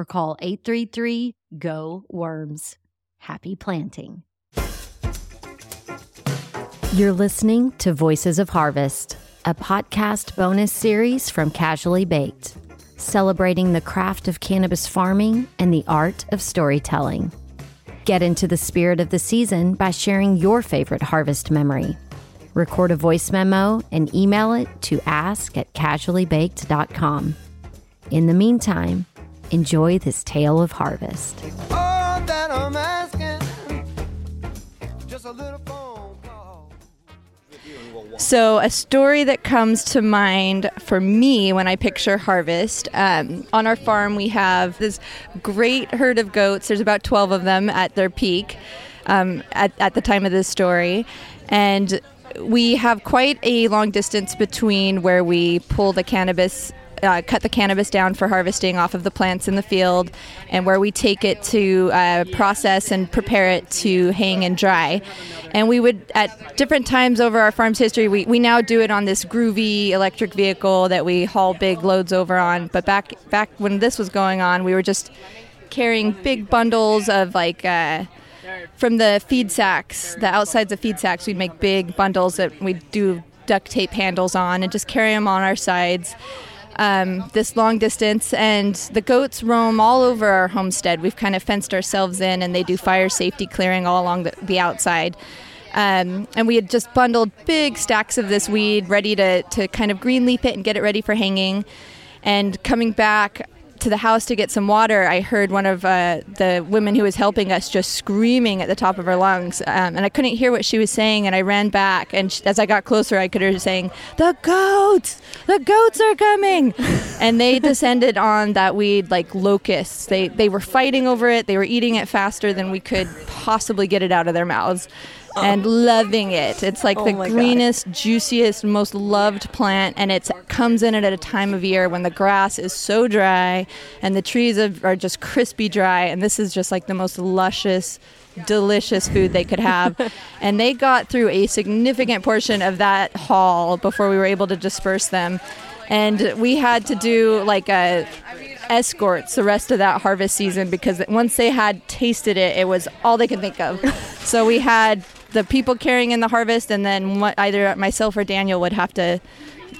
or call 833 GO WORMS. Happy planting. You're listening to Voices of Harvest, a podcast bonus series from Casually Baked, celebrating the craft of cannabis farming and the art of storytelling. Get into the spirit of the season by sharing your favorite harvest memory. Record a voice memo and email it to ask at casuallybaked.com. In the meantime, enjoy this tale of harvest. So, a story that comes to mind for me when I picture harvest um, on our farm, we have this great herd of goats. There's about 12 of them at their peak um, at, at the time of this story. And we have quite a long distance between where we pull the cannabis uh, cut the cannabis down for harvesting off of the plants in the field, and where we take it to uh, process and prepare it to hang and dry. And we would, at different times over our farm's history, we, we now do it on this groovy electric vehicle that we haul big loads over on. But back back when this was going on, we were just carrying big bundles of like. Uh, from the feed sacks, the outsides of feed sacks, we'd make big bundles that we'd do duct tape handles on and just carry them on our sides um, this long distance. And the goats roam all over our homestead. We've kind of fenced ourselves in, and they do fire safety clearing all along the, the outside. Um, and we had just bundled big stacks of this weed ready to, to kind of green leaf it and get it ready for hanging. And coming back, to the house to get some water, I heard one of uh, the women who was helping us just screaming at the top of her lungs, um, and I couldn't hear what she was saying. And I ran back, and sh- as I got closer, I could hear her saying, "The goats! The goats are coming!" and they descended on that weed like locusts. They they were fighting over it. They were eating it faster than we could possibly get it out of their mouths and oh. loving it. It's like Oh the my God. greenest, juiciest, most loved plant, and it comes in at a time of year when the grass is so dry and the trees are just crispy dry, and this is just like the most luscious. Delicious food they could have. and they got through a significant portion of that haul before we were able to disperse them. And we had to do like a escorts the rest of that harvest season because once they had tasted it, it was all they could think of. so we had the people carrying in the harvest, and then what, either myself or Daniel would have to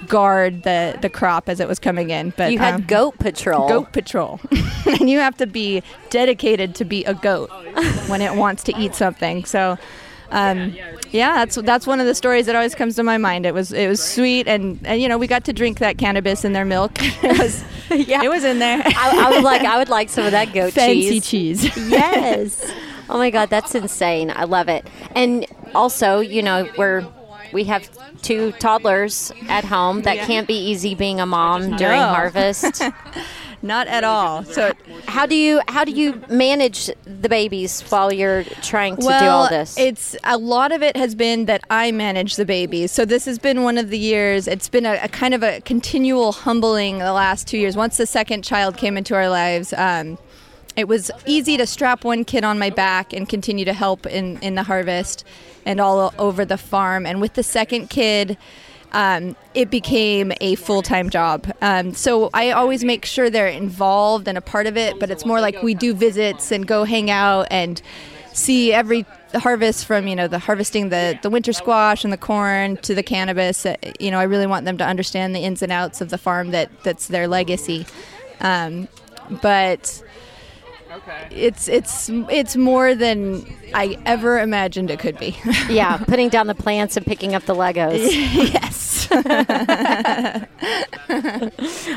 guard the, the crop as it was coming in. But You had um, goat patrol. goat patrol, and you have to be dedicated to be a goat when it wants to eat something. So. Um, yeah, that's that's one of the stories that always comes to my mind. It was it was sweet, and, and you know we got to drink that cannabis in their milk. it was yeah. it was in there. I, I would like I would like some of that goat Fancy cheese. cheese. yes. Oh my god, that's insane. I love it. And also, you know, we're we have two toddlers at home. That can't be easy being a mom during harvest. Not at all. So how do you how do you manage the babies while you're trying to well, do all this? it's a lot of it has been that I manage the babies. So this has been one of the years. It's been a, a kind of a continual humbling the last two years. Once the second child came into our lives. Um, it was easy to strap one kid on my back and continue to help in, in the harvest and all over the farm. And with the second kid, um, it became a full time job. Um, so I always make sure they're involved and a part of it, but it's more like we do visits and go hang out and see every harvest from you know the harvesting the the winter squash and the corn to the cannabis uh, you know i really want them to understand the ins and outs of the farm that that's their legacy um, but it's it's it's more than I ever imagined it could be. yeah, putting down the plants and picking up the Legos. yes.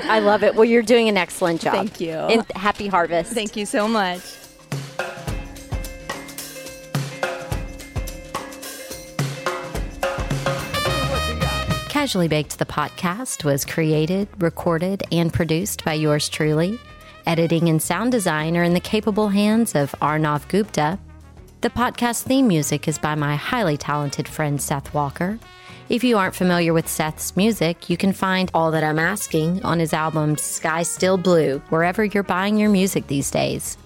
I love it. Well, you're doing an excellent job. Thank you. And happy harvest. Thank you so much. Casually Baked the podcast was created, recorded, and produced by yours truly. Editing and sound design are in the capable hands of Arnav Gupta. The podcast theme music is by my highly talented friend Seth Walker. If you aren't familiar with Seth's music, you can find All That I'm Asking on his album Sky Still Blue, wherever you're buying your music these days.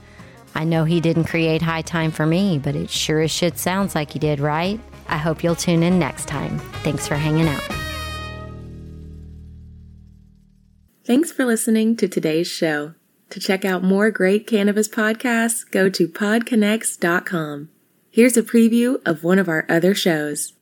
I know he didn't create High Time for me, but it sure as shit sounds like he did, right? I hope you'll tune in next time. Thanks for hanging out. Thanks for listening to today's show. To check out more great cannabis podcasts, go to podconx.com. Here's a preview of one of our other shows.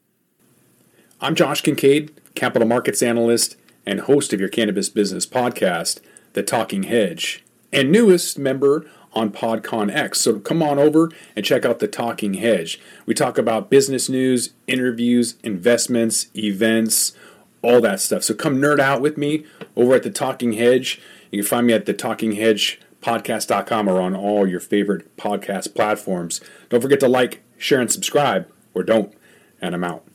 I'm Josh Kincaid, capital markets analyst and host of your cannabis business podcast, The Talking Hedge, and newest member on PodCon X. So come on over and check out The Talking Hedge. We talk about business news, interviews, investments, events, all that stuff. So come nerd out with me over at The Talking Hedge. You can find me at the Talking Hedge podcast.com or on all your favorite podcast platforms. Don't forget to like, share, and subscribe, or don't. And I'm out.